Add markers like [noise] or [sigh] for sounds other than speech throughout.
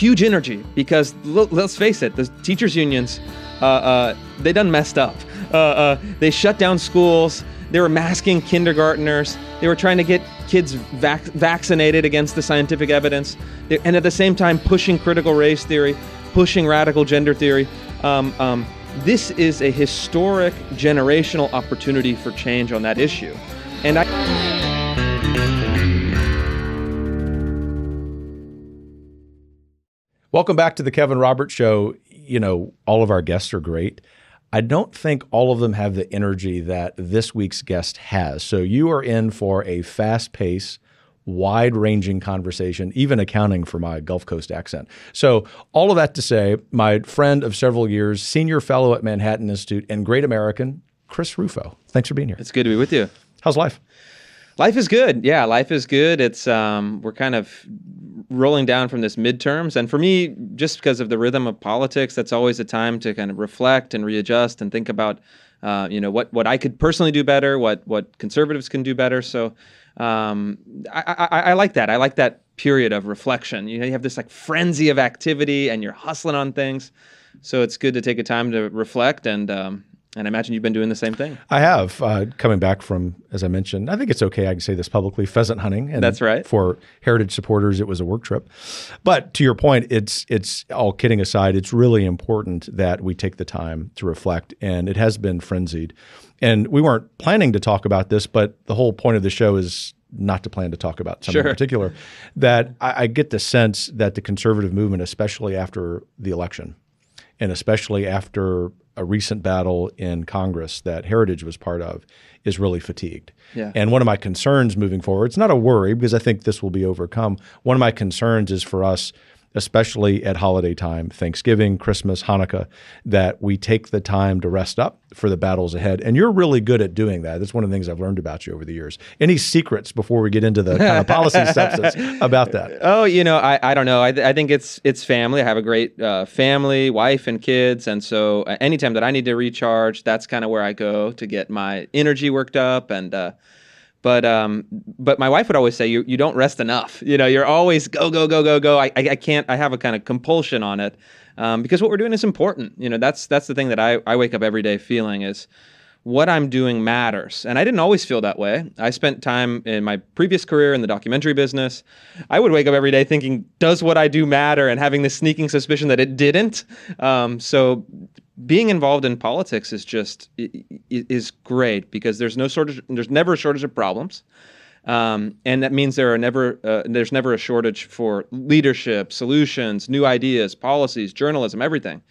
huge energy because l- let's face it, the teachers unions, uh, uh, they done messed up. Uh, uh, they shut down schools. They were masking kindergarteners. They were trying to get kids vac- vaccinated against the scientific evidence, they, and at the same time pushing critical race theory, pushing radical gender theory. Um, um, this is a historic generational opportunity for change on that issue, and I. Welcome back to the Kevin Roberts Show. You know, all of our guests are great. I don't think all of them have the energy that this week's guest has. So you are in for a fast pace, wide ranging conversation, even accounting for my Gulf Coast accent. So, all of that to say, my friend of several years, senior fellow at Manhattan Institute and great American, Chris Rufo. Thanks for being here. It's good to be with you. How's life? Life is good. Yeah, life is good. It's um, we're kind of rolling down from this midterms, and for me, just because of the rhythm of politics, that's always a time to kind of reflect and readjust and think about, uh, you know, what what I could personally do better, what what conservatives can do better. So, um, I, I, I like that. I like that period of reflection. You know, you have this like frenzy of activity, and you're hustling on things. So it's good to take a time to reflect and um, and I imagine you've been doing the same thing. I have. Uh, coming back from, as I mentioned, I think it's okay. I can say this publicly pheasant hunting. And That's right. For heritage supporters, it was a work trip. But to your point, it's, it's all kidding aside, it's really important that we take the time to reflect. And it has been frenzied. And we weren't planning to talk about this, but the whole point of the show is not to plan to talk about something sure. in particular. That I, I get the sense that the conservative movement, especially after the election, and especially after a recent battle in Congress that Heritage was part of, is really fatigued. Yeah. And one of my concerns moving forward, it's not a worry because I think this will be overcome. One of my concerns is for us especially at holiday time, Thanksgiving, Christmas, Hanukkah, that we take the time to rest up for the battles ahead. And you're really good at doing that. That's one of the things I've learned about you over the years. Any secrets before we get into the kind of policy [laughs] substance about that? Oh, you know, I, I don't know. I, I think it's it's family. I have a great uh, family, wife and kids, and so uh, anytime that I need to recharge, that's kind of where I go to get my energy worked up and. Uh, but um, but my wife would always say you you don't rest enough. You know, you're always go go go go go. I I, I can't. I have a kind of compulsion on it um, because what we're doing is important. You know, that's that's the thing that I I wake up every day feeling is what I'm doing matters. And I didn't always feel that way. I spent time in my previous career in the documentary business. I would wake up every day thinking, does what I do matter? And having this sneaking suspicion that it didn't. Um, so being involved in politics is just is great because there's no shortage there's never a shortage of problems. Um, and that means there are never uh, there's never a shortage for leadership solutions new ideas policies journalism everything.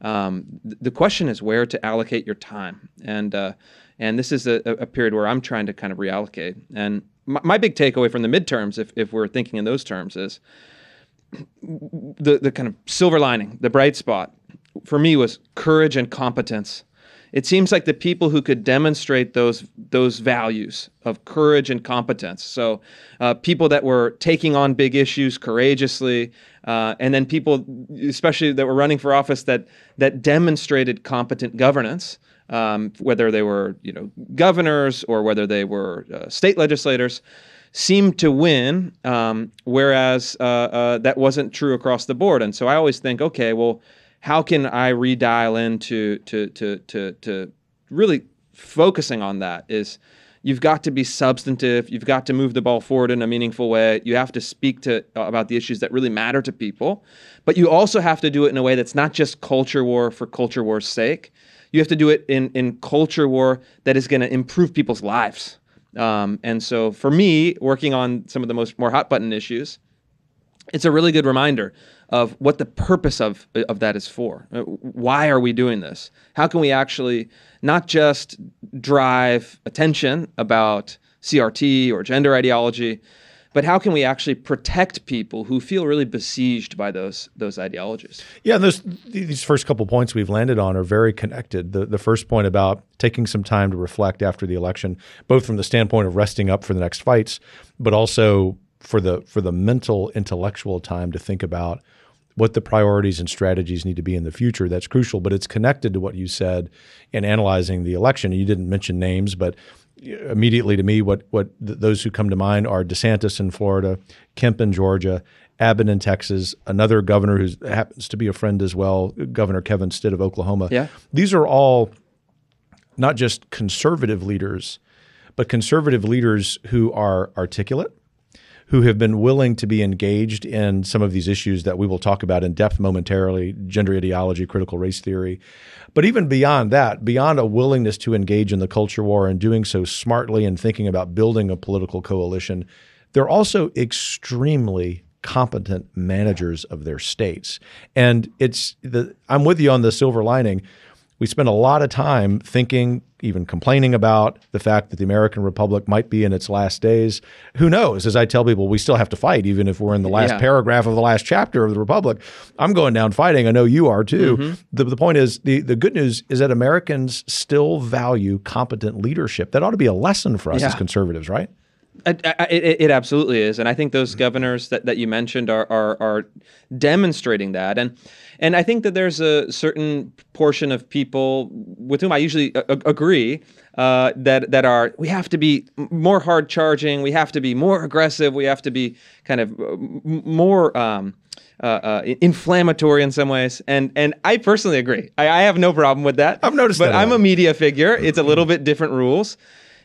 Um, th- the question is where to allocate your time. And uh, and this is a, a, period where I'm trying to kind of reallocate. And my, my big takeaway from the midterms if, if we're thinking in those terms is [clears throat] the, the kind of silver lining the bright spot for me was courage and competence. It seems like the people who could demonstrate those those values of courage and competence. So, uh, people that were taking on big issues courageously, uh, and then people, especially that were running for office, that that demonstrated competent governance. Um, whether they were you know governors or whether they were uh, state legislators, seemed to win. Um, whereas uh, uh, that wasn't true across the board. And so I always think, okay, well how can I redial into to to to to really focusing on that is you've got to be substantive. You've got to move the ball forward in a meaningful way. You have to speak to uh, about the issues that really matter to people but you also have to do it in a way that's not just culture war for culture war's sake. You have to do it in in culture war that is going to improve people's lives. Um, and so for me working on some of the most more hot button issues it's a really good reminder of what the purpose of, of that is for. Uh, why are we doing this? How can we actually not just drive attention about CRT or gender ideology, but how can we actually protect people who feel really besieged by those those ideologies? Yeah, those these first couple points we've landed on are very connected. The the first point about taking some time to reflect after the election, both from the standpoint of resting up for the next fights, but also for the for the mental intellectual time to think about what the priorities and strategies need to be in the future. That's crucial, but it's connected to what you said in analyzing the election. You didn't mention names, but uh, immediately to me, what what th- those who come to mind are DeSantis in Florida, Kemp in Georgia, Abbott in Texas, another governor who happens to be a friend as well, Governor Kevin Stitt of Oklahoma. Yeah. These are all not just conservative leaders, but conservative leaders who are articulate, who have been willing to be engaged in some of these issues that we will talk about in depth momentarily gender ideology, critical race theory. But even beyond that, beyond a willingness to engage in the culture war and doing so smartly and thinking about building a political coalition, they're also extremely competent managers of their states. And it's the I'm with you on the silver lining. We spend a lot of time thinking, even complaining about the fact that the American Republic might be in its last days. Who knows? As I tell people, we still have to fight, even if we're in the last Yeah. paragraph of the last chapter of the Republic. I'm going down fighting. I know you are too. Mm-hmm. The, the point is, the, the good news is that Americans still value competent leadership. That ought to be a lesson for us as conservatives, right? I, I, it, it absolutely is, and I think those governors that, that you mentioned are, are are demonstrating that, and and I think that there's a certain portion of people with whom I usually a- a- agree uh, that that are we have to be more hard charging, we have to be more aggressive, we have to be kind of uh, more. Um, uh, uh, inflammatory in some ways, and and I personally agree. I, I have no problem with that. I've noticed but that I'm a media figure. It's a little bit different rules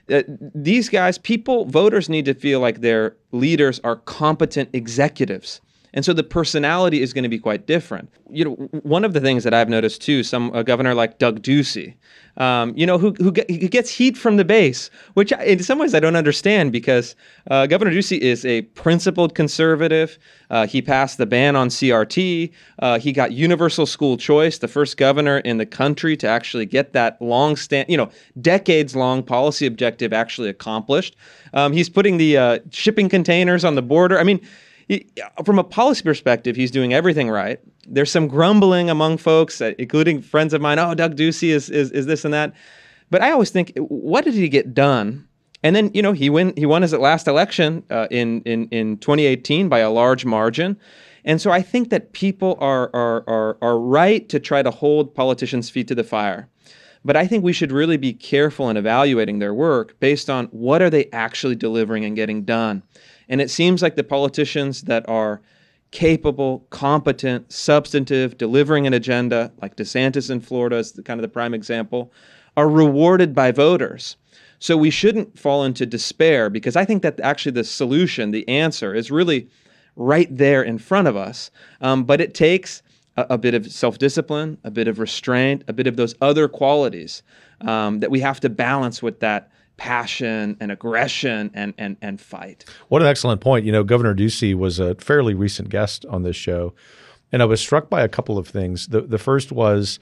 uh, these guys, people, voters need to feel like their leaders are competent executives. And so the personality is going to be quite different. You know, one of the things that I've noticed too, some a governor like Doug Ducey, um, you know, who who, get, who gets heat from the base, which I, in some ways I don't understand because uh, Governor Ducey is a principled conservative. Uh, he passed the ban on CRT. Uh, he got universal school choice, the first governor in the country to actually get that long stand, you know, decades long policy objective actually accomplished. Um, he's putting the uh, shipping containers on the border. I mean, he, from a policy perspective, he's doing everything right. There's some grumbling among folks, uh, including friends of mine. Oh, Doug Ducey is, is is this and that. But I always think, what did he get done? And then you know he win he won his last election uh, in in in 2018 by a large margin. And so I think that people are are are are right to try to hold politicians' feet to the fire. But I think we should really be careful in evaluating their work based on what are they actually delivering and getting done. And it seems like the politicians that are capable, competent, substantive, delivering an agenda, like DeSantis in Florida is the, kind of the prime example, are rewarded by voters. So we shouldn't fall into despair because I think that actually the solution, the answer, is really right there in front of us. Um, but it takes a, a bit of self discipline, a bit of restraint, a bit of those other qualities um, that we have to balance with that passion and aggression and, and, and fight. What an excellent point. You know, Governor Ducey was a fairly recent guest on this show, and I was struck by a couple of things. The the first was,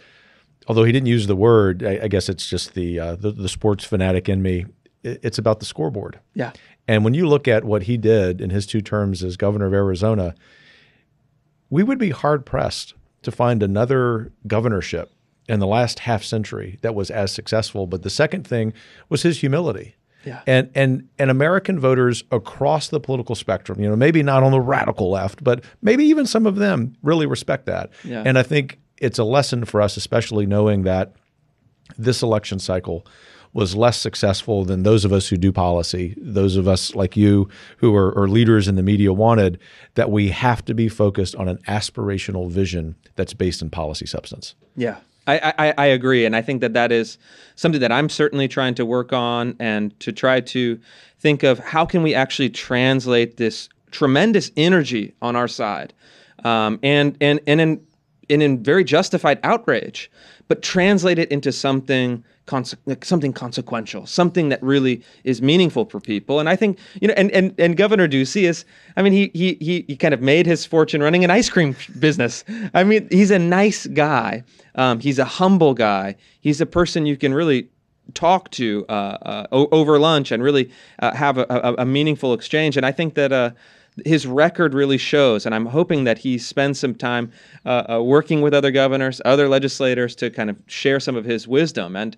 although he didn't use the word, I, I guess it's just the, uh, the the sports fanatic in me. It's about the scoreboard. Yeah. And when you look at what he did in his two terms as governor of Arizona, we would be hard pressed to find another governorship in the last half century that was as successful. But the second thing was his humility. Yeah. And and and American voters across the political spectrum, you know, maybe not on the radical left, but maybe even some of them really respect that. Yeah. And I think it's a lesson for us, especially knowing that this election cycle was less successful than those of us who do policy, those of us like you who are, are leaders in the media wanted, that we have to be focused on an aspirational vision that's based in policy substance. Yeah. I, I, I agree. And I think that that is something that I'm certainly trying to work on and to try to think of how can we actually translate this tremendous energy on our side um, and, and, and, in, and in very justified outrage, but translate it into something conse- something consequential, something that really is meaningful for people. And I think you know, and and, and Governor Ducey is, I mean, he he he he kind of made his fortune running an ice cream business. I mean, he's a nice guy. Um, he's a humble guy. He's a person you can really talk to uh, uh, over lunch and really uh, have a, a, a meaningful exchange. And I think that uh, his record really shows. And I'm hoping that he spends some time uh, uh, working with other governors, other legislators to kind of share some of his wisdom. And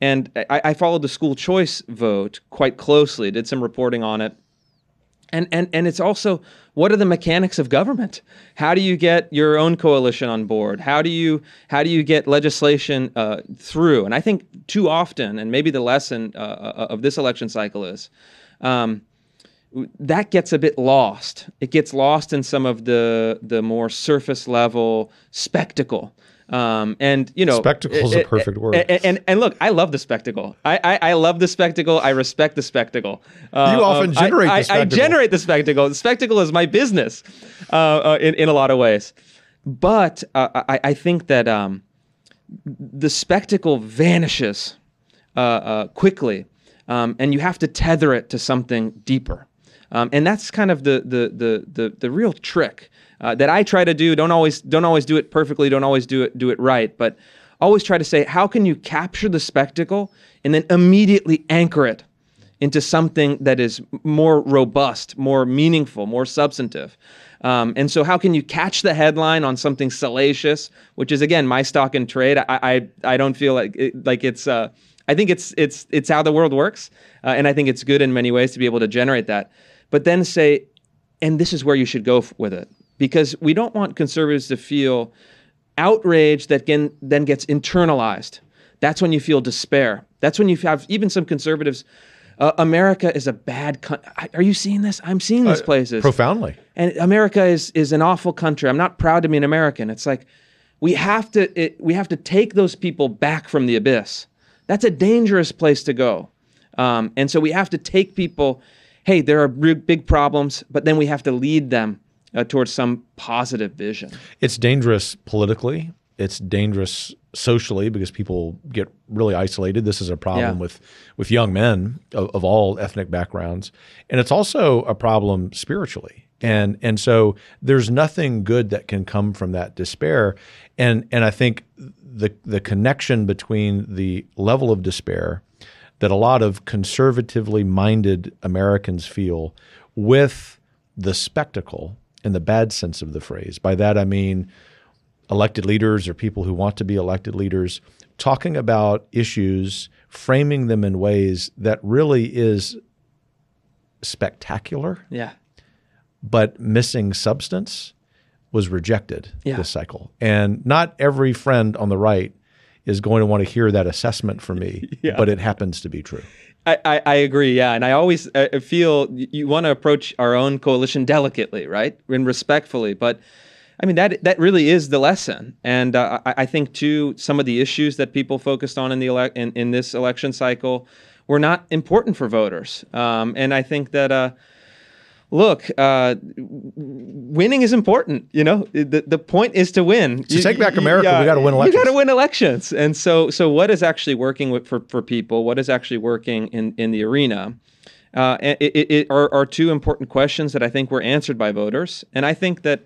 and I, I followed the school choice vote quite closely. Did some reporting on it. And, and and it's also what are the mechanics of government? How do you get your own coalition on board? How do you how do you get legislation uh, through? And I think too often, and maybe the lesson uh, of this election cycle is, um, that gets a bit lost. It gets lost in some of the the more surface level spectacle. Um, and you know, spectacle is a perfect word. And, and, and look, I love the spectacle. I, I, I love the spectacle. I respect the spectacle. Uh, you often um, generate I, the spectacle. I, generate the spectacle. The spectacle is my business, uh, uh, in in a lot of ways. But uh, I I think that um, the spectacle vanishes uh, uh, quickly, um, and you have to tether it to something deeper. Um, and that's kind of the the the the, the real trick uh, that I try to do. Don't always don't always do it perfectly. Don't always do it do it right. But always try to say, how can you capture the spectacle and then immediately anchor it into something that is more robust, more meaningful, more substantive. Um, and so, how can you catch the headline on something salacious, which is again my stock and trade? I I, I don't feel like it, like it's. Uh, I think it's it's it's how the world works, uh, and I think it's good in many ways to be able to generate that. But then say, and this is where you should go with it because we don't want conservatives to feel outrage that can, then gets internalized. That's when you feel despair. That's when you have even some conservatives. Uh, America is a bad country. Are you seeing this? I'm seeing these uh, places profoundly. And America is is an awful country. I'm not proud to be an American. It's like we have to it, we have to take those people back from the abyss. That's a dangerous place to go. Um, and so we have to take people. Hey, there are big problems, but then we have to lead them uh, towards some positive vision. It's dangerous politically. It's dangerous socially because people get really isolated. This is a problem yeah. with with young men of, of, all ethnic backgrounds, and it's also a problem spiritually. And and so there's nothing good that can come from that despair. And and I think the the connection between the level of despair that a lot of conservatively minded Americans feel with the spectacle in the bad sense of the phrase. By that I mean elected leaders or people who want to be elected leaders talking about issues, framing them in ways that really is spectacular. Yeah. But missing substance was rejected yeah. this cycle. And not every friend on the right is going to want to hear that assessment from me, [laughs] yeah. but it happens to be true. I, I, I, agree, yeah, and I always uh, feel you want to approach our own coalition delicately, right, and respectfully. But I mean that that really is the lesson, and uh, I, I, think too some of the issues that people focused on in the ele- in, in this election cycle were not important for voters, um, and I think that. Uh, look, uh, winning is important. You know, the the point is to win. To take back America, you, we got to win elections. You got to win elections, and so so what is actually working with, for for people? What is actually working in in the arena? Uh, it, it, it are, are two important questions that I think were answered by voters, and I think that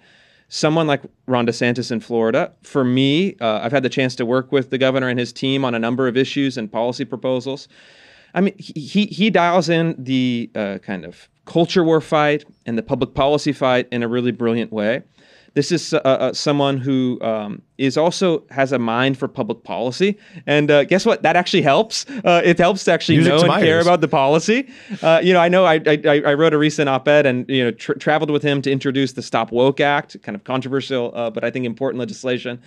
someone like Ron DeSantis in Florida, for me, uh, I've had the chance to work with the governor and his team on a number of issues and policy proposals. I mean, he he dials in the uh, kind of culture war fight and the public policy fight in a really brilliant way. This is uh, uh, someone who um, is also has a mind for public policy, and uh, guess what? That actually helps. Uh, it helps to actually Music know to and care about the policy. Uh, you know, I know I, I, I, wrote a recent op-ed and you know tra- traveled with him to introduce the Stop Woke Act, kind of controversial, uh, but I think important legislation.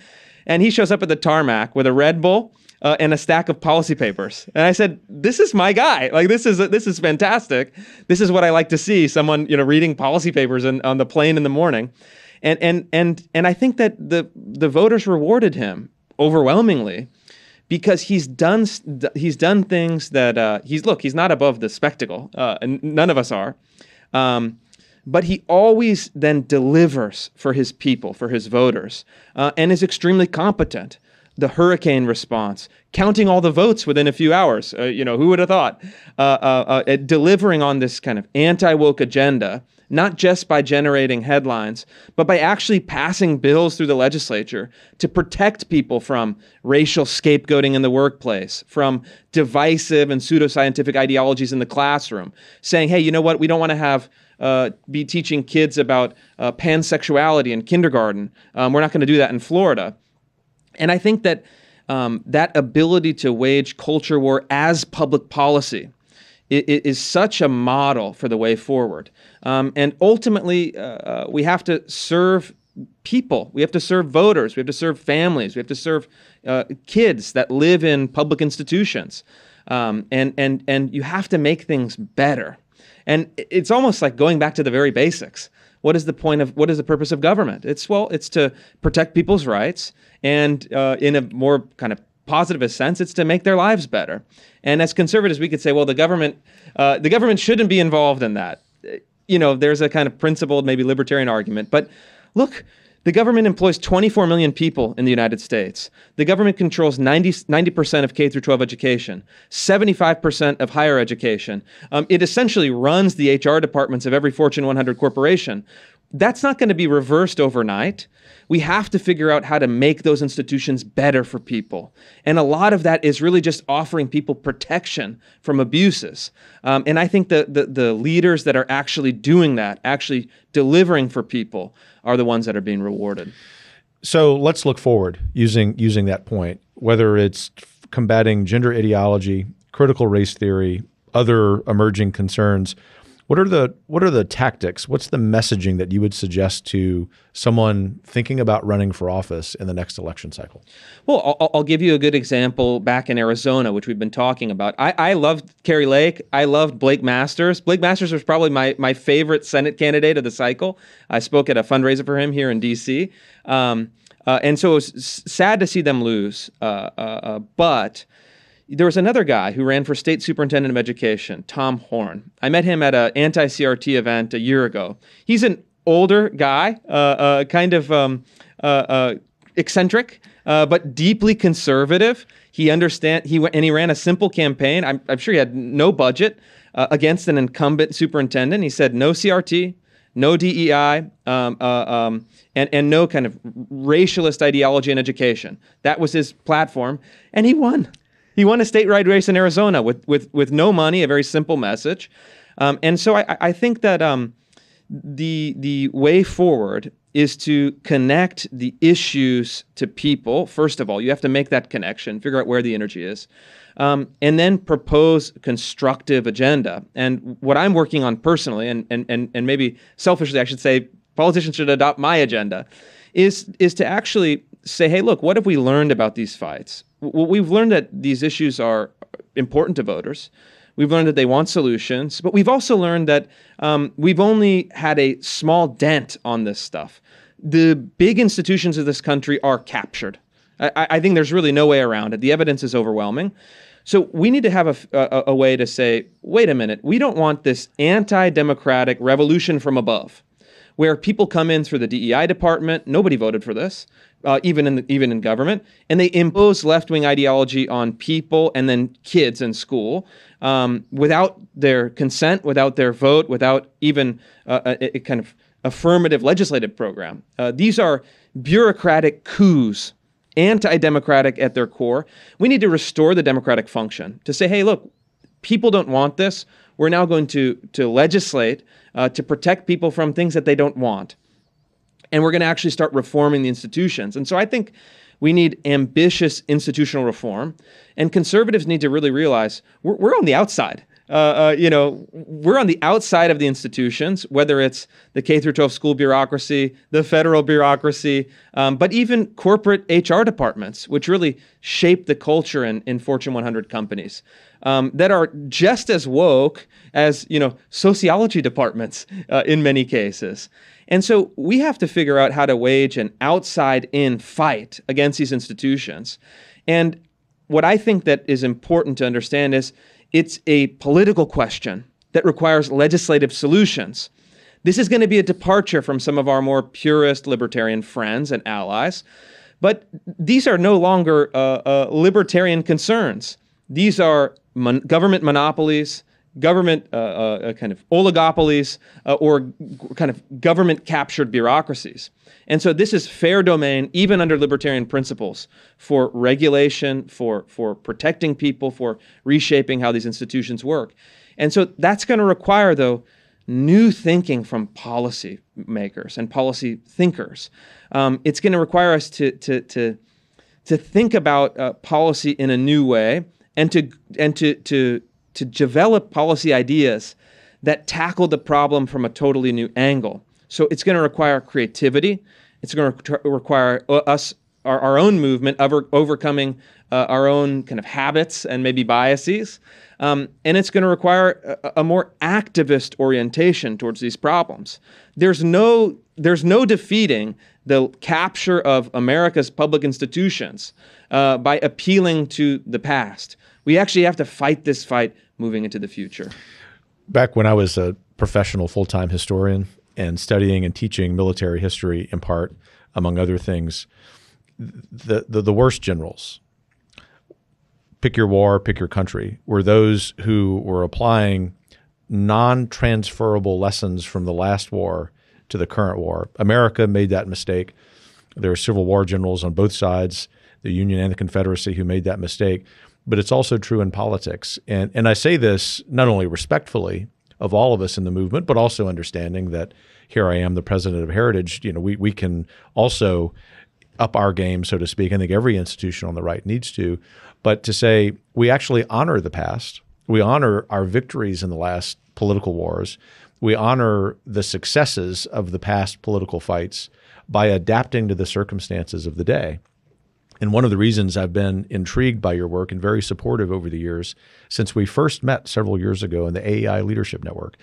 And he shows up at the tarmac with a Red Bull uh, and a stack of policy papers. And I said, "This is my guy. Like this is this is fantastic. This is what I like to see. Someone you know reading policy papers in, on the plane in the morning." And and and and I think that the the voters rewarded him overwhelmingly because he's done he's done things that uh, he's look he's not above the spectacle uh, and none of us are um, but he always then delivers for his people for his voters uh, and is extremely competent the hurricane response, counting all the votes within a few hours. Uh, you know, who would have thought? Uh, uh, uh delivering on this kind of anti woke agenda, not just by generating headlines, but by actually passing bills through the legislature to protect people from racial scapegoating in the workplace, from divisive and pseudoscientific ideologies in the classroom, saying, hey, you know what? We don't want to have uh, be teaching kids about uh, pansexuality in kindergarten. Um, we're not going to do that in Florida. And I think that um, that ability to wage culture war as public policy is such a model for the way forward. Um, and ultimately, uh, uh, we have to serve people. We have to serve voters. We have to serve families. We have to serve uh, kids that live in public institutions. Um, and and and you have to make things better. And it's almost like going back to the very basics. What is the point of what is the purpose of government? It's well, it's to protect people's rights, and uh, in a more kind of positivist sense, it's to make their lives better. And as conservatives, we could say, well, the government, uh, the government shouldn't be involved in that. You know, there's a kind of principled, maybe libertarian argument, but look, the government employs 24 million people in the United States. The government controls 90, percent of K through 12 education, 75% of higher education. Um, it essentially runs the HR departments of every Fortune 100 corporation. That's not going to be reversed overnight. We have to figure out how to make those institutions better for people. And a lot of that is really just offering people protection from abuses. Um, and I think the, the, the leaders that are actually doing that, actually delivering for people, are the ones that are being rewarded. So let's look forward using using that point, whether it's combating gender ideology, critical race theory, other emerging concerns. What are the what are the tactics? What's the messaging that you would suggest to someone thinking about running for office in the next election cycle? Well, I'll, I'll give you a good example back in Arizona, which we've been talking about. I, I loved Kari Lake. I loved Blake Masters. Blake Masters was probably my my favorite Senate candidate of the cycle. I spoke at a fundraiser for him here in D.C. Um, uh, and so it was sad to see them lose. Uh, uh, uh but there was another guy who ran for state superintendent of education, Tom Horn. I met him at an anti CRT event a year ago. He's an older guy, uh, uh, kind of um, uh, uh eccentric, uh, but deeply conservative. He understand he went and he ran a simple campaign. I'm, I'm sure he had no budget uh, against an incumbent superintendent. He said no CRT, no DEI, um, um, and, and no kind of racialist ideology in education. That was his platform, and he won. He won a statewide race in Arizona with with with no money, a very simple message, um, and so I, I think that um, the the way forward is to connect the issues to people. First of all, you have to make that connection, figure out where the energy is, um, and then propose constructive agenda. And what I'm working on personally, and and and and maybe selfishly, I should say, politicians should adopt my agenda, is is to actually say, hey, look, what have we learned about these fights? well, we've learned that these issues are important to voters. We've learned that they want solutions, but we've also learned that um, we've only had a small dent on this stuff. The big institutions of this country are captured. I, I think there's really no way around it. The evidence is overwhelming. So we need to have a, a, a way to say, wait a minute, we don't want this anti democratic revolution from above where people come in through the DEI department. Nobody voted for this uh, even in the, even in government, and they impose left wing ideology on people and then kids in school um, without their consent, without their vote, without even uh, a, a, kind of affirmative legislative program. Uh, these are bureaucratic coups, anti-democratic at their core. We need to restore the democratic function to say, hey, look, people don't want this. We're now going to to legislate uh, to protect people from things that they don't want and we're going to actually start reforming the institutions. And so I think we need ambitious institutional reform, and conservatives need to really realize we're, we're on the outside. Uh, uh, you know, we're on the outside of the institutions, whether it's the K through 12 school bureaucracy, the federal bureaucracy, um, but even corporate HR departments, which really shape the culture in, in Fortune 100 companies um, that are just as woke as you know sociology departments uh, in many cases. And so we have to figure out how to wage an outside in fight against these institutions. And what I think that is important to understand is it's a political question that requires legislative solutions. This is going to be a departure from some of our more purist libertarian friends and allies, but these are no longer uh, uh, libertarian concerns. These are mon- government monopolies, government uh, uh, kind of oligopolies uh, or g- kind of government captured bureaucracies. And so this is fair domain, even under libertarian principles, for regulation, for, for protecting people, for reshaping how these institutions work. And so that's going to require, though, new thinking from policy makers and policy thinkers. Um, it's going to require us to, to, to, to think about uh, policy in a new way and to, and to, to to develop policy ideas that tackle the problem from a totally new angle. So it's going to require creativity. It's going to require us our, our own movement, over, overcoming uh, our own kind of habits and maybe biases. Um, and it's going to require a, a, more activist orientation towards these problems. There's no, there's no defeating the capture of America's public institutions uh, by appealing to the past. We actually have to fight this fight moving into the future. Back when I was a professional full time historian and studying and teaching military history in part, among other things, the, the, the worst generals, pick your war, pick your country, were those who were applying non transferable lessons from the last war to the current war. America made that mistake. There are Civil War generals on both sides, the Union and the Confederacy, who made that mistake. But it's also true in politics. And, and I say this not only respectfully of all of us in the movement, but also understanding that here I am, the president of Heritage. You know, we, we can also up our game, so to speak. I think every institution on the right needs to. But to say we actually honor the past, we honor our victories in the last political wars, we honor the successes of the past political fights by adapting to the circumstances of the day. And one of the reasons I've been intrigued by your work and very supportive over the years since we first met several years ago in the AEI Leadership Network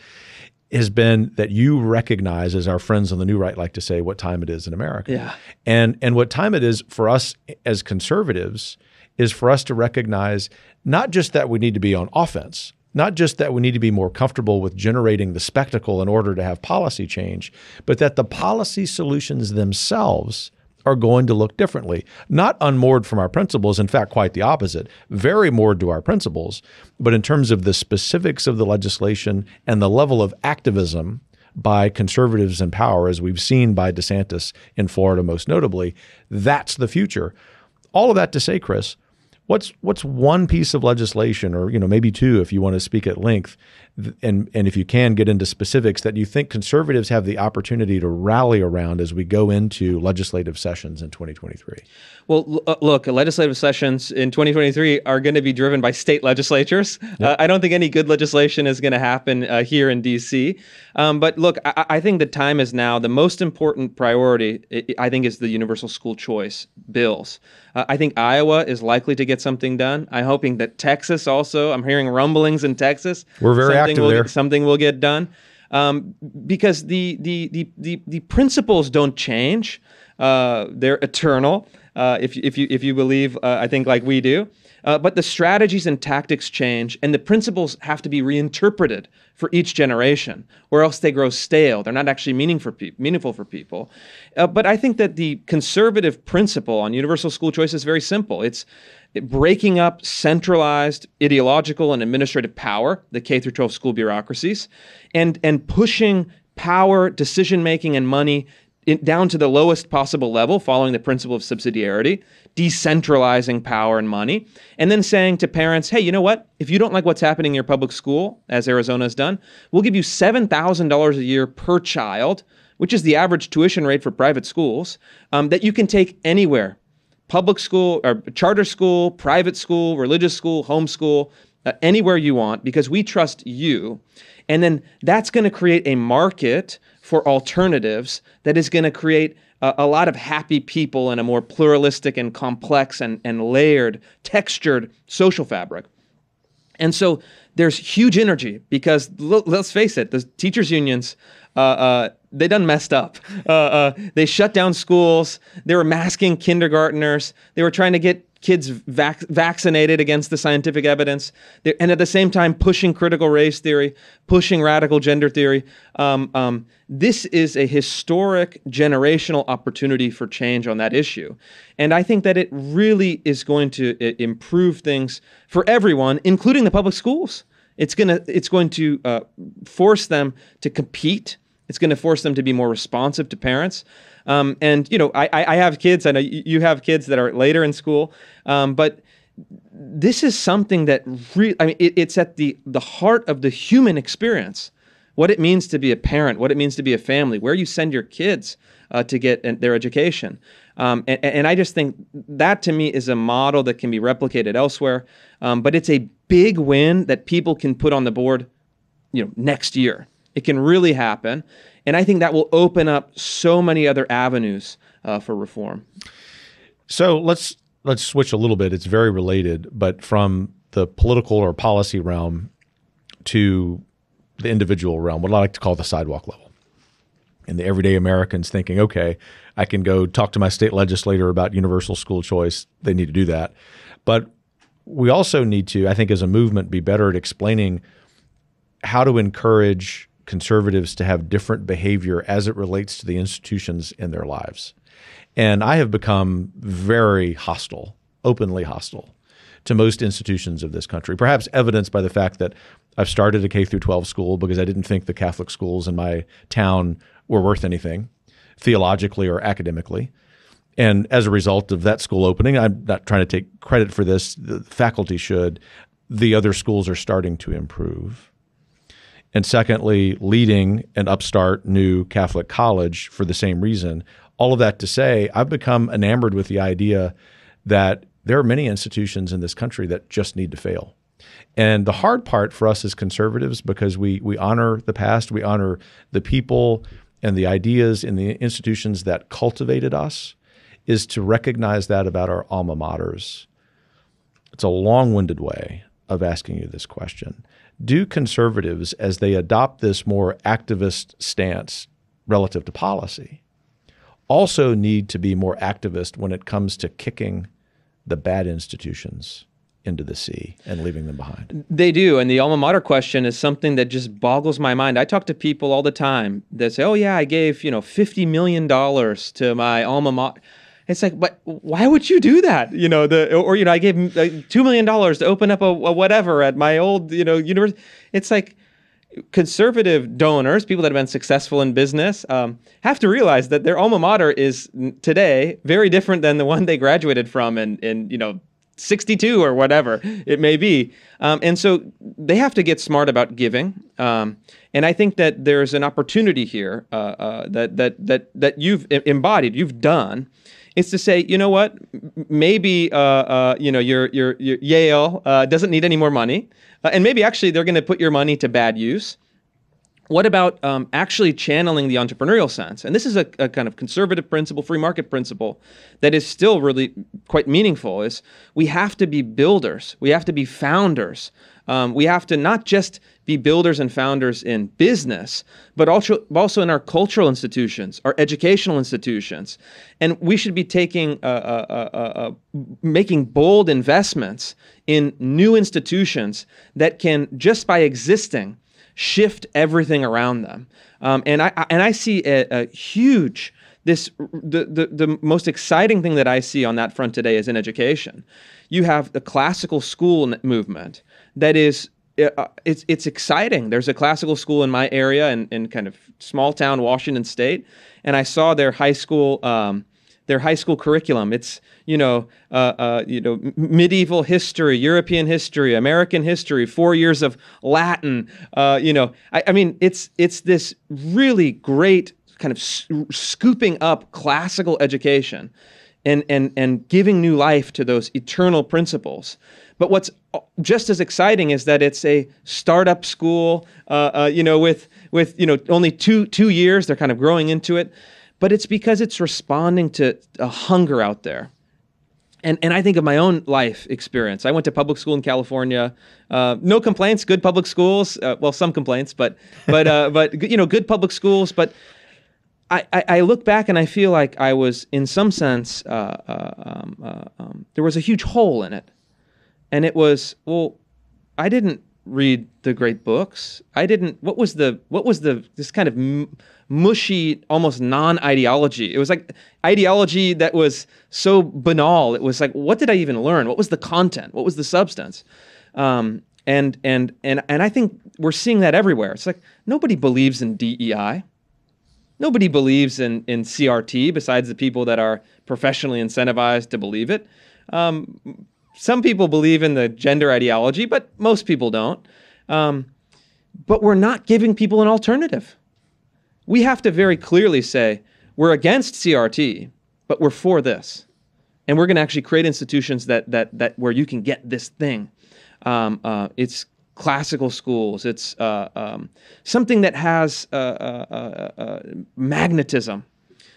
has been that you recognize, as our friends on the New Right like to say, what time it is in America. Yeah. And and what time it is for us as conservatives is for us to recognize not just that we need to be on offense, not just that we need to be more comfortable with generating the spectacle in order to have policy change, but that the policy solutions themselves are going to look differently. Not unmoored from our principles, in fact, quite the opposite, very moored to our principles. But in terms of the specifics of the legislation and the level of activism by conservatives in power, as we've seen by DeSantis in Florida most notably, that's the future. All of that to say, Chris, What's what's one piece of legislation, or you know maybe two, if you want to speak at length, and and if you can get into specifics that you think conservatives have the opportunity to rally around as we go into legislative sessions in 2023? Well, uh, look, legislative sessions in 2023 are going to be driven by state legislatures. Yep. Uh, I don't think any good legislation is going to happen uh, here in D.C. Um, but look, I, I, think the time is now. The most important priority, I think, is the universal school choice bills. Uh, I think Iowa is likely to get something done. I'm hoping that Texas also. I'm hearing rumblings in Texas. We're very active will, there. Something will get done. Um, because the, the, the, the, the principles don't change. Uh, they're eternal uh, if, if, you, if you believe, uh, I think, like we do. Uh, but the strategies and tactics change, and the principles have to be reinterpreted for each generation, or else they grow stale. They're not actually meaning for pe- meaningful for people. Uh, but I think that the conservative principle on universal school choice is very simple. It's breaking up centralized ideological and administrative power, the K through 12 school bureaucracies, and and pushing power, decision making, and money in, down to the lowest possible level, following the principle of subsidiarity, decentralizing power and money, and then saying to parents, hey, you know what? If you don't like what's happening in your public school, as Arizona has done, we'll give you $7,000 a year per child, which is the average tuition rate for private schools, um, that you can take anywhere public school or charter school, private school, religious school, homeschool, uh, anywhere you want, because we trust you. And then that's going to create a market for alternatives that is going to create a, a, lot of happy people in a more pluralistic and complex and, and layered, textured social fabric. And so there's huge energy because l- let's face it, the teachers' unions, uh, uh, they done messed up. Uh, uh they shut down schools. They were masking kindergarteners. They were trying to get kids vac- vaccinated against the scientific evidence, and at the same time pushing critical race theory, pushing radical gender theory. Um, um, this is a historic generational opportunity for change on that issue. And I think that it really is going to I- improve things for everyone, including the public schools. It's, gonna, it's going to uh, force them to compete. It's going to force them to be more responsive to parents. Um, and you know, I, I have kids. I know you have kids that are later in school, um, but this is something that really, I mean, it, it's at the the heart of the human experience. What it means to be a parent, what it means to be a family, where you send your kids uh, to get their education. Um, and, and, I just think that to me is a model that can be replicated elsewhere. Um, but it's a big win that people can put on the board, you know, next year. It can really happen. And I think that will open up so many other avenues uh, for reform. So let's let's switch a little bit. It's very related, but from the political or policy realm to the individual realm, what I like to call the sidewalk level. And the everyday Americans thinking, okay, I can go talk to my state legislator about universal school choice. They need to do that. But we also need to, I think, as a movement, be better at explaining how to encourage conservatives to have different behavior as it relates to the institutions in their lives. And I have become very hostile, openly hostile to most institutions of this country, perhaps evidenced by the fact that I've started a K through 12 school because I didn't think the Catholic schools in my town were worth anything theologically or academically. And as a result of that school opening, I'm not trying to take credit for this, the faculty should. The other schools are starting to improve. And secondly, leading an upstart new Catholic college for the same reason. All of that to say, I've become enamored with the idea that there are many institutions in this country that just need to fail. And the hard part for us as conservatives, because we we honor the past, we honor the people and the ideas in the institutions that cultivated us, is to recognize that about our alma maters. It's a long-winded way of asking you this question. Do conservatives, as they adopt this more activist stance relative to policy, also need to be more activist when it comes to kicking the bad institutions into the sea and leaving them behind. They do. And the alma mater question is something that just boggles my mind. I talk to people all the time that say, oh, yeah, I gave, you know, $50 million to my alma mater. It's like, but why would you do that? You know, the or you know, I gave two million dollars to open up a, a, whatever at my old you know university. It's like conservative donors, people that have been successful in business, um, have to realize that their alma mater is today very different than the one they graduated from in in you know 62 or whatever it may be. Um, and so they have to get smart about giving. Um, and I think that there's an opportunity here uh, uh, that that that that you've embodied, you've done, is to say, you know what, maybe uh, uh, you know your your, your Yale uh, doesn't need any more money, uh, and maybe actually they're going to put your money to bad use. What about um, actually channeling the entrepreneurial sense? And this is a, a, kind of conservative principle, free market principle that is still really quite meaningful. Is we have to be builders, we have to be founders, um, we have to not just be builders and founders in business, but also, also in our cultural institutions, our educational institutions. And we should be taking, uh, uh, uh, uh, making bold investments in new institutions that can, just by existing, shift everything around them. Um, and I, and I see a, a huge this the, the the most exciting thing that I see on that front today is in education. You have the classical school movement that is uh, it's it's exciting. There's a classical school in my area in, in kind of small town Washington State, and I saw their high school um, their high school curriculum. It's you know uh, uh, you know medieval history, European history, American history, four years of Latin. Uh, you know, I, I, mean, it's it's this really great kind of s- scooping up classical education, and and and giving new life to those eternal principles. But what's just as exciting is that it's a startup school, uh, uh, you know, with with you know only two two years. They're kind of growing into it, but it's because it's responding to a hunger out there. And, and I think of my own life experience. I went to public school in California. Uh, no complaints, good public schools. Uh, well, some complaints, but but uh, [laughs] but you know, good public schools. But I, I, look back and I feel like I was, in some sense, uh, uh, um, uh, um, there was a huge hole in it and it was well i didn't read the great books. I didn't what was the what was the this kind of mushy almost non-ideology? It was like ideology that was so banal. It was like what did i even learn? What was the content? What was the substance? Um, and and and and i think we're seeing that everywhere. It's like nobody believes in dei nobody believes in in crt besides the people that are professionally incentivized to believe it. Um, some people believe in the gender ideology, but most people don't. Um, but we're not giving people an alternative. We have to very clearly say we're against CRT, but we're for this, and we're going to actually create institutions that that that where you can get this thing. Um, uh, it's classical schools. It's uh, um, something that has uh, uh, uh, uh magnetism.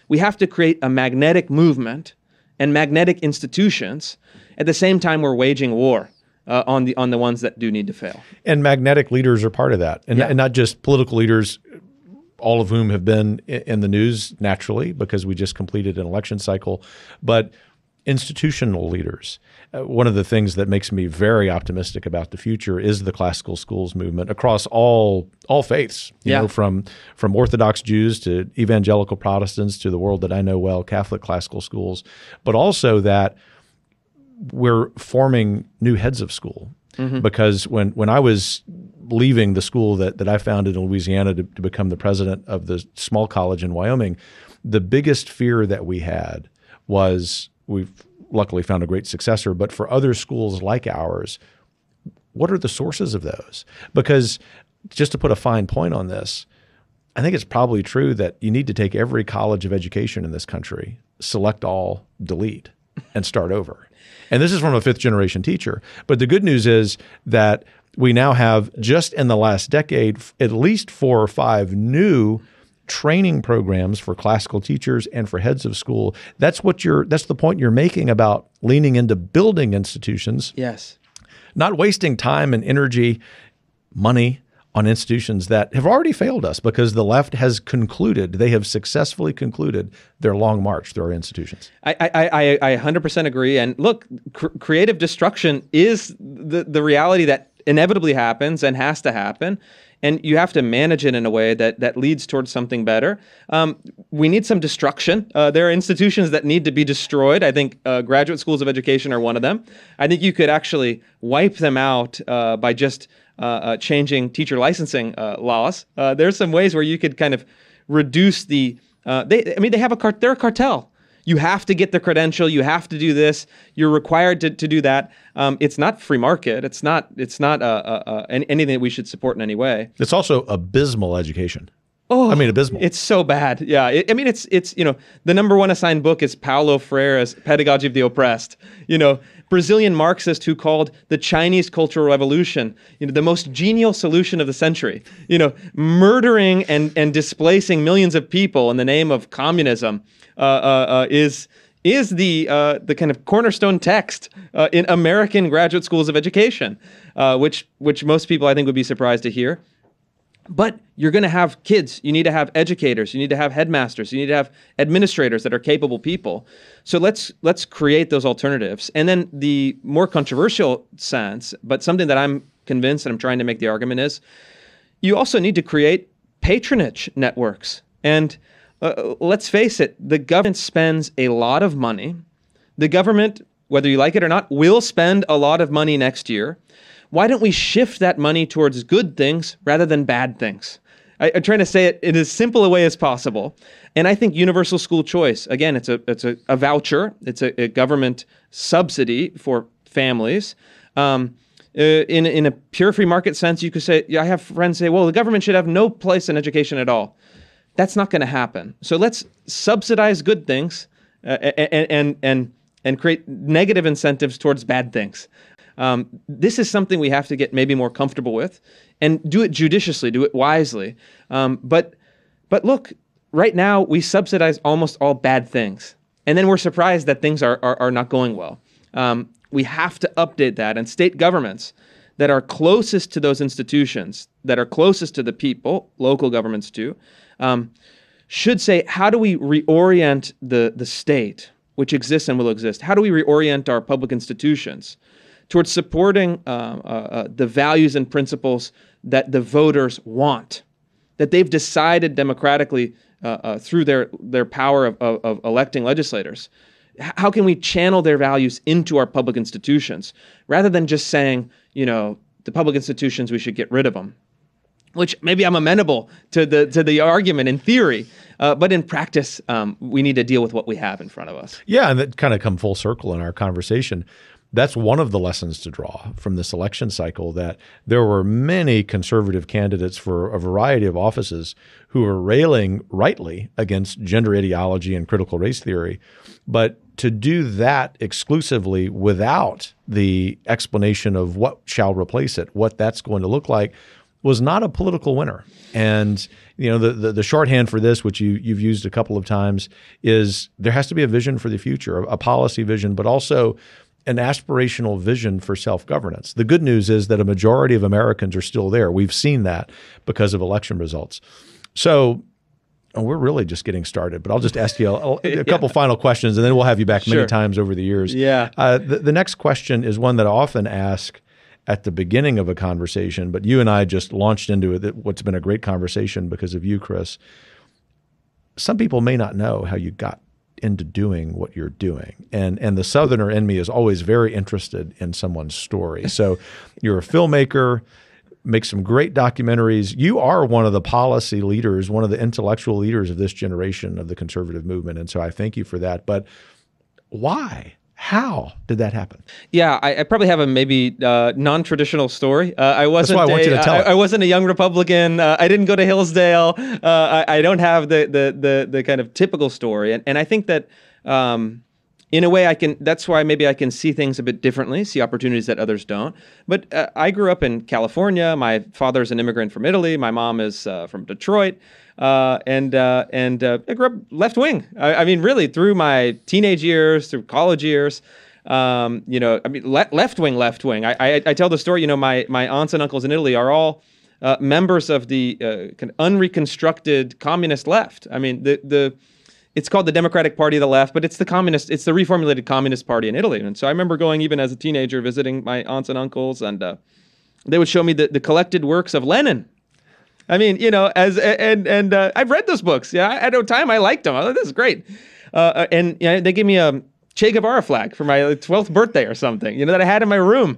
We have to create a magnetic movement and magnetic institutions. At the same time, we're waging war uh, on the on the ones that do need to fail. And magnetic leaders are part of that, and, Yeah. and not just political leaders, all of whom have been in the news naturally because we just completed an election cycle, but institutional leaders. Uh, one of the things that makes me very optimistic about the future is the classical schools movement across all all faiths. You Yeah. know, from from Orthodox Jews to evangelical Protestants to the world that I know well, Catholic classical schools, but also that we're forming new heads of school mm-hmm. because when when I was leaving the school that that I founded in Louisiana to, to become the president of the small college in Wyoming, the biggest fear that we had was we've luckily found a great successor, but for other schools like ours, what are the sources of those? Because just to put a fine point on this, I think it's probably true that you need to take every college of education in this country, select all, delete, and start over. And this is from a fifth generation teacher. But the good news is that we now have, just in the last decade, at least four or five new training programs for classical teachers and for heads of school. That's what you're that's the point you're making about leaning into building institutions Yes. not wasting time and energy, money on institutions that have already failed us because the left has concluded, they have successfully concluded their long march through our institutions. I, I, I, I 100% agree. And look, cr- creative destruction is the, the reality that inevitably happens and has to happen. And you have to manage it in a way that, that leads towards something better. Um, we need some destruction. Uh, there are institutions that need to be destroyed. I think uh, graduate schools of education are one of them. I think you could actually wipe them out uh, by just uh, uh, changing teacher licensing uh, laws. There's some ways where you could kind of reduce the. They, I mean, they have a cart. They're a cartel. You have to get the credential. You have to do this. You're required to, to do that. Um, it's not free market. It's not. It's not uh, uh, any- anything that we should support in any way. It's also abysmal education. Oh, I mean, abysmal. It's so bad. Yeah. It, I mean, it's it's you know the number one assigned book is Paulo Freire's Pedagogy of the Oppressed. You know, Brazilian Marxist who called the Chinese Cultural Revolution you know the most genial solution of the century. You know, murdering and and displacing millions of people in the name of communism is is the uh, the kind of cornerstone text uh, in American graduate schools of education, uh, which which most people I think would be surprised to hear. But you're going to have kids. You need to have educators. You need to have headmasters. You need to have administrators that are capable people. So let's let's create those alternatives. And then the more controversial sense, but something that I'm convinced and I'm trying to make the argument is, you also need to create patronage networks. And uh, let's face it, the government spends a lot of money. The government, whether you like it or not, will spend a lot of money next year. Why don't we shift that money towards good things rather than bad things? I, I'm trying to say it in as simple a way as possible. And I think universal school choice, again, it's a it's a, a voucher, it's a, a government subsidy for families. Um, uh, in in a pure free market sense, you could say, I have friends say, well, the government should have no place in education at all. That's not going to happen. So let's subsidize good things uh, and, and and and create negative incentives towards bad things. Um, this is something we have to get maybe more comfortable with, and do it judiciously, do it wisely. Um, but but look, right now we subsidize almost all bad things, and then we're surprised that things are are, are not going well. Um, we have to update that, and state governments that are closest to those institutions, that are closest to the people, local governments too, um, should say, how do we reorient the, the state, which exists and will exist? How do we reorient our public institutions towards supporting uh, uh, uh, the values and principles that the voters want, that they've decided democratically uh, uh, through their, their power of, of, of electing legislators? How can we channel their values into our public institutions rather than just saying, you know, the public institutions, we should get rid of them? which maybe I'm amenable to the to the argument in theory, uh, but in practice, um, we need to deal with what we have in front of us. Yeah, and that kind of come full circle in our conversation. That's one of the lessons to draw from this election cycle that there were many conservative candidates for a variety of offices who were railing rightly against gender ideology and critical race theory. But to do that exclusively without the explanation of what shall replace it, what that's going to look like, was not a political winner. And you know the, the, the shorthand for this, which you you've used a couple of times, is there has to be a vision for the future, a, a policy vision, but also an aspirational vision for self governance. The good news is that a majority of Americans are still there. We've seen that because of election results. So oh, we're really just getting started, but I'll just ask you a, a [laughs] couple yeah. final questions and then we'll have you back many times over the years. Yeah. Uh, the, the next question is one that I often ask at the beginning of a conversation, but you and I just launched into it, what's been a great conversation because of you, Chris. Some people may not know how you got into doing what you're doing. And and the southerner in me is always very interested in someone's story. So [laughs] you're a filmmaker, make some great documentaries. You are one of the policy leaders, one of the intellectual leaders of this generation of the conservative movement. And so I thank you for that. But why? How did that happen? Yeah, I, I probably have a maybe uh, non-traditional story. Uh, I wasn't. That's why I want a, you to tell I, I, wasn't a young Republican. Uh, I didn't go to Hillsdale. Uh, I, I, don't have the, the the the kind of typical story, and and I think that. Um, in a way, I can. That's why maybe I can see things a bit differently, see opportunities that others don't. But uh, I grew up in California. My father's an immigrant from Italy. My mom is uh, from Detroit. Uh, and uh, and uh, I grew up left wing. I, I, mean, really, through my teenage years, through college years, um, you know, I mean, le- left wing, left wing. I, I, I, tell the story. You know, my my aunts and uncles in Italy are all uh, members of the uh, unreconstructed communist left. I mean, the the it's called the Democratic Party of the Left, but it's the communist, it's the reformulated communist party in Italy. And so I remember going even as a teenager visiting my aunts and uncles, and uh, they would show me the, the collected works of Lenin I mean, you know, as and and uh, I've read those books. Yeah, at no time I liked them. I thought this is great. Uh, uh, and you know, they gave me a Che Guevara flag for my 12th birthday or something. You know that I had in my room,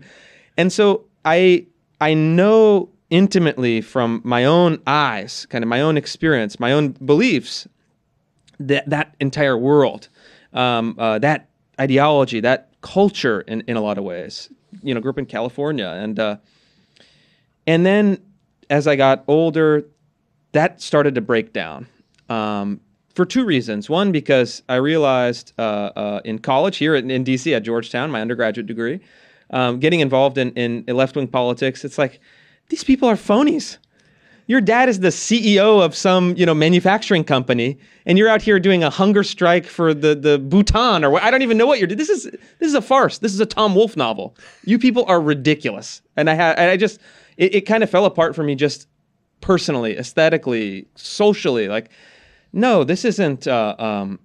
and so I I know intimately from my own eyes, kind of my own experience, my own beliefs, that that entire world, um, uh, that ideology, that culture, in in a lot of ways. You know, grew up in California, and uh, and then as I got older, that started to break down um, for two reasons. One, because I realized uh, uh, in college here in, in, DC at Georgetown, my undergraduate degree, um, getting involved in, in left wing politics, it's like these people are phonies. Your dad is the CEO of some, you know, manufacturing company, and you're out here doing a hunger strike for the the Bhutan, or I don't even know what you're doing. This is this is a farce. This is a Tom Wolfe novel. You people are ridiculous, and I had I just it, it kind of fell apart for me just personally, aesthetically, socially. Like, no, this isn't. Uh, um,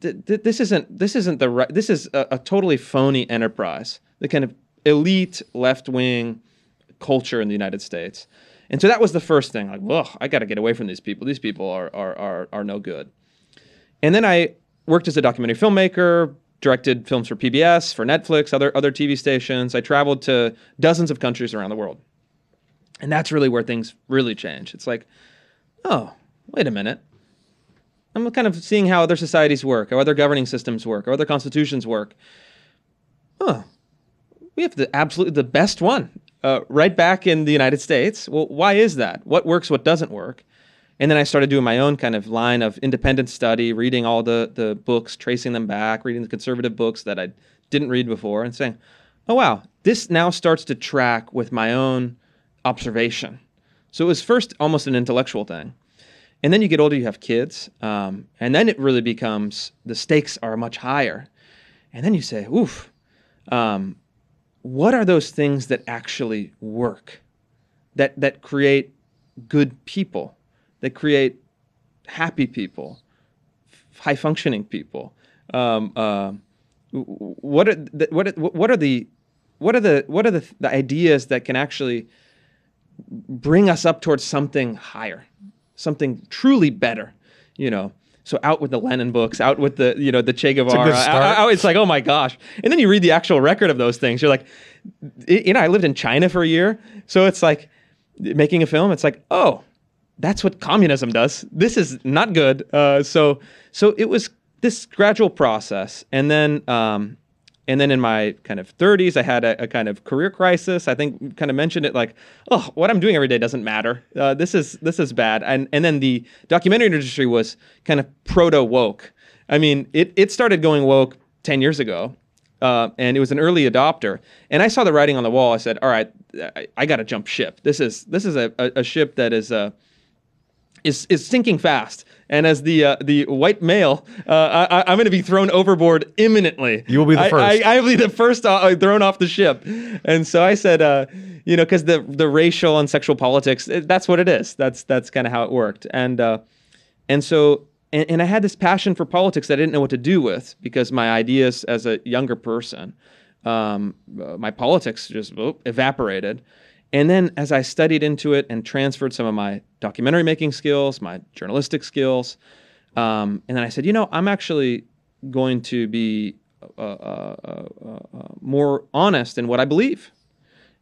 th- th- this isn't. This isn't the right. This is a, a totally phony enterprise. The kind of elite left wing culture in the United States. And so that was the first thing. Like, ugh, I got to get away from these people. These people are, are are are no good. And then I worked as a documentary filmmaker, directed films for PBS, for Netflix, other other TV stations. I traveled to dozens of countries around the world. And that's really where things really change. It's like, oh, wait a minute. I'm kind of seeing how other societies work, how other governing systems work, how other constitutions work. Oh, we have the absolutely the best one uh, right back in the United States. Well, why is that? What works? What doesn't work? And then I started doing my own kind of line of independent study, reading all the the books, tracing them back, reading the conservative books that I didn't read before, and saying, "Oh wow, this now starts to track with my own observation. So it was first almost an intellectual thing. And then you get older, you have kids, um, and then it really becomes the stakes are much higher. And then you say, oof, um, what are those things that actually work, that, that create good people, that create happy people, high functioning people? Um, uh, what are the, what are, what are the what are the what are the, the ideas that can actually bring us up towards something higher, something truly better, you know. So out with the Lenin books, out with the you know the Che Guevara. It's, out, it's like oh my gosh, and then you read the actual record of those things. You're like, you know, I lived in China for a year, so it's like making a film. It's like oh, that's what communism does. This is not good. Uh, so so it was this gradual process, and then um, and then in my kind of 30s, I had a, a, kind of career crisis. I think kind of mentioned it like, oh, what I'm doing every day doesn't matter. Uh, this is this is bad. And and then the documentary industry was kind of proto woke. I mean, it it started going woke 10 years ago. uh, and it was an early adopter. And I saw the writing on the wall. I said, "All right, I, I got to jump ship. This is this is a, a, a ship that is uh, is is sinking fast." And as the uh, the white male, uh, I, am going to be thrown overboard imminently. You will be the first. I, I will be the first uh, thrown off the ship. And so I said, uh, you know, because the the racial and sexual politics, that's what it is. That's that's kind of how it worked. And uh, and so and, and I had this passion for politics that I didn't know what to do with because my ideas as a younger person, um, uh, my politics just oh, evaporated. And then as I studied into it and transferred some of my documentary making skills, my journalistic skills, um, and then I said, you know, I'm actually going to be uh, uh, uh, uh more honest in what I believe.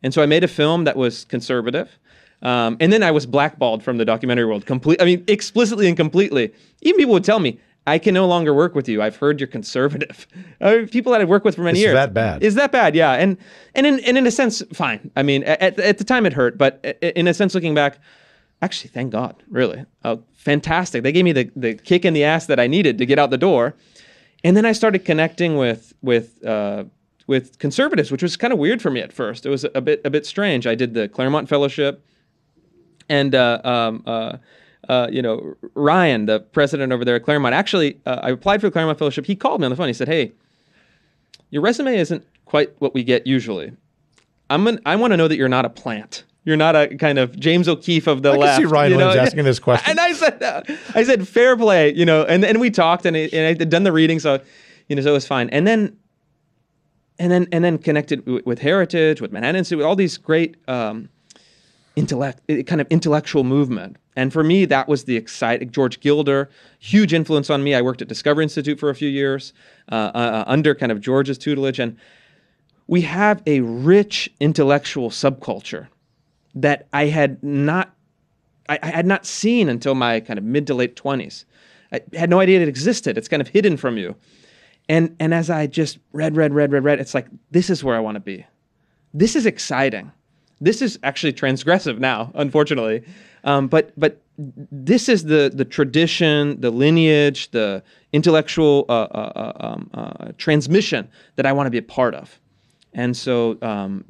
And so I made a film that was conservative. Um, and then I was blackballed from the documentary world, complete. I mean, explicitly and completely. Even people would tell me, "I can no longer work with you. I've heard you're conservative." I [laughs] mean, people that I've worked with for many it's years. Is that bad? Is that bad? Yeah. And and in and in a sense, fine. I mean, at, at the time it hurt, but in a sense, looking back, actually, thank God, really, uh, fantastic. They gave me the the kick in the ass that I needed to get out the door. And then I started connecting with with uh, with conservatives, which was kind of weird for me at first. It was a bit a bit strange. I did the Claremont Fellowship, and uh, um, uh, uh, you know Ryan, the president over there at Claremont. Actually, uh, I applied for the Claremont Fellowship. He called me on the phone. He said, "Hey, your resume isn't quite what we get usually. I'm an, I want to know that you're not a plant." You're not a kind of James O'Keefe of the I left. can see Ryan you know? Lynch asking this question. [laughs] And I said, uh, I said, fair play, you know. And and we talked, and, and I had done the reading, so you know, so it was fine. And then and then and then connected with, with Heritage, with Manhattan Institute, with all these great um, intellect, eh, kind of intellectual movement. And for me, that was the exciting. George Gilder, huge influence on me. I worked at Discovery Institute for a few years uh, uh, under kind of George's tutelage, and we have a rich intellectual subculture that I had not, I, I had not seen until my kind of mid to late twenties. I had no idea it existed. It's kind of hidden from you. And and as I just read, read, read, read, read, it's like this is where I want to be. This is exciting. This is actually transgressive now, unfortunately. Um, but but this is the the tradition, the lineage, the intellectual uh, uh, uh um, uh, transmission that I want to be a part of. And so um,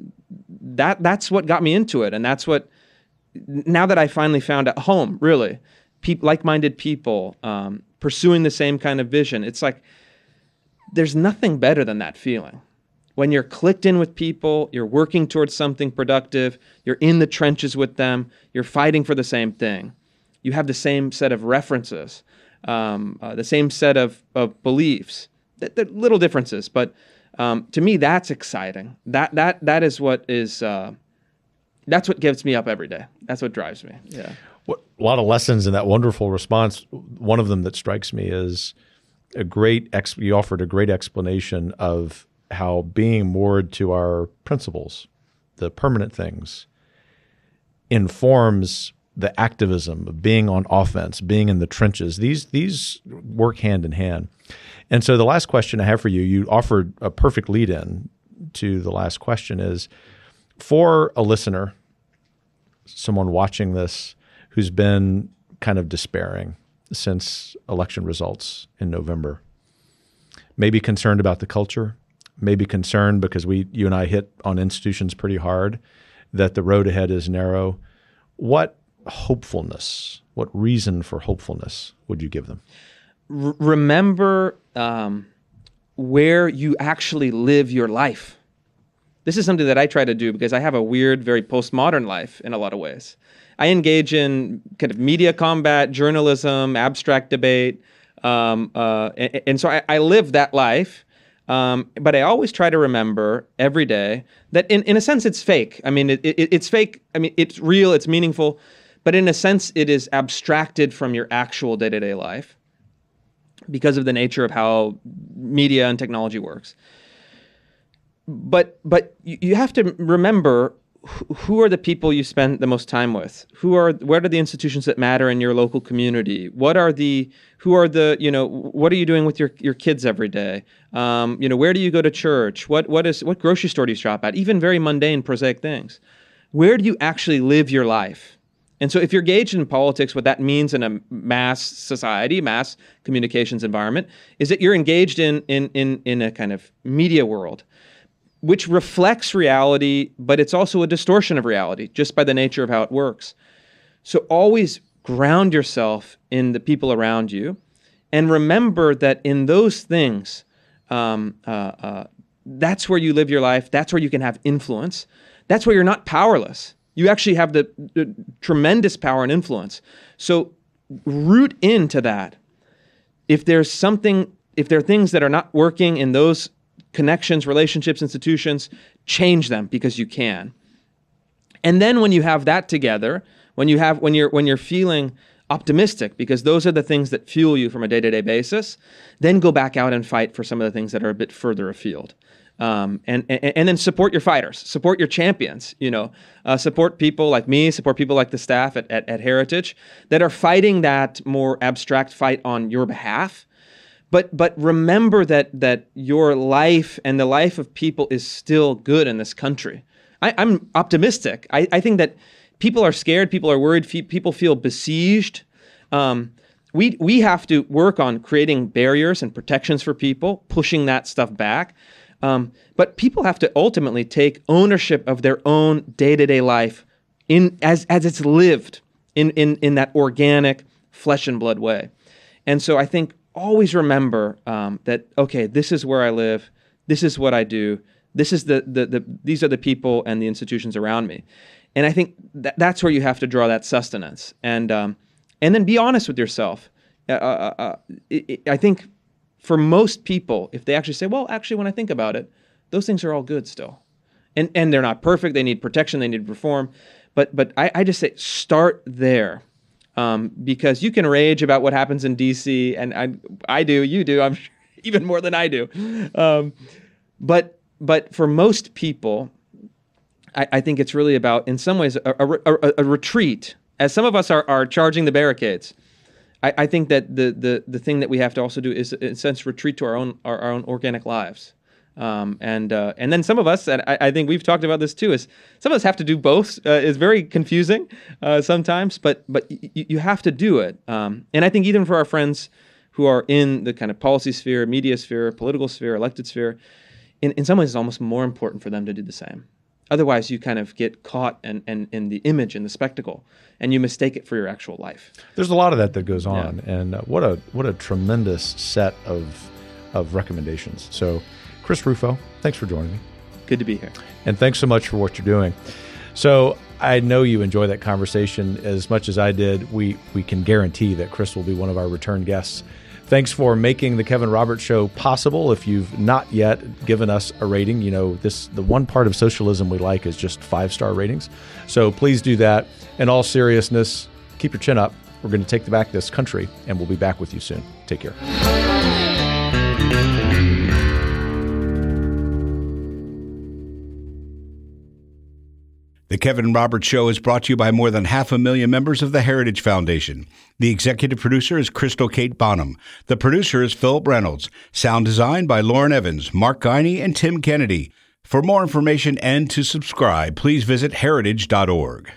that that's what got me into it, and that's what now that I finally found at home, really, like-minded people um, pursuing the same kind of vision. It's like there's nothing better than that feeling. When you're clicked in with people, you're working towards something productive, you're in the trenches with them, you're fighting for the same thing. You have the same set of references, um, uh, the same set of, of beliefs. Th- little differences, but um, to me, that's exciting. That that that is what is uh, that's what gives me up every day. That's what drives me. Yeah. What, a lot of lessons in that wonderful response. One of them that strikes me is a great ex- you offered a great explanation of how being moored to our principles, the permanent things, informs the activism of being on offense, being in the trenches. These these work hand in hand. And so the last question I have for you, you offered a perfect lead in to the last question is for a listener, someone watching this who's been kind of despairing since election results in November. Maybe concerned about the culture, maybe concerned because we you and I hit on institutions pretty hard that the road ahead is narrow. What hopefulness, what reason for hopefulness would you give them? R- remember um, where you actually live your life. This is something that I try to do because I have a weird, very postmodern life in a lot of ways. I engage in kind of media combat, journalism, abstract debate, um, uh, and, and, so I, I, live that life. Um, but I always try to remember every day that, in, in a sense, it's fake. I mean, it, it, it's fake. I mean, it's real. It's meaningful, but in a sense, it is abstracted from your actual day to day life because of the nature of how media and technology works. But but you have to remember who are the people you spend the most time with? Who are what are the institutions that matter in your local community? What are the who are the you know what are you doing with your, your kids every day? Um, you know where do you go to church? What what is what grocery store do you shop at? Even very mundane prosaic things. Where do you actually live your life? And so, if you're engaged in politics, what that means in a mass society, mass communications environment, is that you're engaged in in in, in a kind of media world, which reflects reality, but it's also a distortion of reality just by the nature of how it works. So, always ground yourself in the people around you, and remember that in those things, um, uh, uh, that's where you live your life. That's where you can have influence. That's where you're not powerless you actually have the, the tremendous power and influence. So root into that. If there's something, if there are things that are not working in those connections, relationships, institutions, change them because you can. And then when you have that together, when you have when you're when you're feeling optimistic because those are the things that fuel you from a day-to-day basis, then go back out and fight for some of the things that are a bit further afield. Um, and, and, and then support your fighters, support your champions. You know, uh, support people like me, support people like the staff at, at, at Heritage that are fighting that more abstract fight on your behalf. But but remember that that your life and the life of people is still good in this country. I, am optimistic. I, I think that people are scared, people are worried, people feel besieged. Um, we we have to work on creating barriers and protections for people, pushing that stuff back. Um, but people have to ultimately take ownership of their own day-to-day life in as as it's lived in in in that organic flesh and blood way. And so I think always remember um, that okay, this is where I live, this is what I do, this is the, the the these are the people and the institutions around me, and I think that that's where you have to draw that sustenance and um, and then be honest with yourself. Uh, uh, uh, it, it, I think for most people, if they actually say, well, actually, when I think about it, those things are all good still. And, and they're not perfect. They need protection. They need reform. But, but I, I just say start there. Um, because you can rage about what happens in DC, and I, I do, you do, I'm [laughs] sure, even more than I do. Um, but, but for most people, I, I, think it's really about, in some ways, a, a, a, a retreat. As some of us are, are charging the barricades, I, I, think that the, the the thing that we have to also do is, in a sense, retreat to our own our, our own organic lives. Um, and uh, and then some of us, and I, I, think we've talked about this too, is some of us have to do both. Uh, it's very confusing uh, sometimes, but but y- you have to do it. Um, and I think even for our friends who are in the kind of policy sphere, media sphere, political sphere, elected sphere, in, in some ways, it's almost more important for them to do the same. Otherwise, you kind of get caught in, in, in, the image and the spectacle, and you mistake it for your actual life. There's a lot of that that goes on, yeah. and uh, what a what a tremendous set of of recommendations. So, Chris Rufo, thanks for joining me. Good to be here, and thanks so much for what you're doing. So, I know you enjoy that conversation as much as I did. We we can guarantee that Chris will be one of our return guests Thanks for making the Kevin Roberts Show possible. If you've not yet given us a rating, you know this the one part of socialism we like is just five star ratings. So please do that. In all seriousness, keep your chin up. We're going to take back this country, and we'll be back with you soon. Take care. The Kevin Roberts Show is brought to you by more than half a million members of the Heritage Foundation. The executive producer is Crystal Kate Bonham. The producer is Philip Reynolds. Sound design by Lauren Evans, Mark Guiney, and Tim Kennedy. For more information and to subscribe, please visit heritage.org.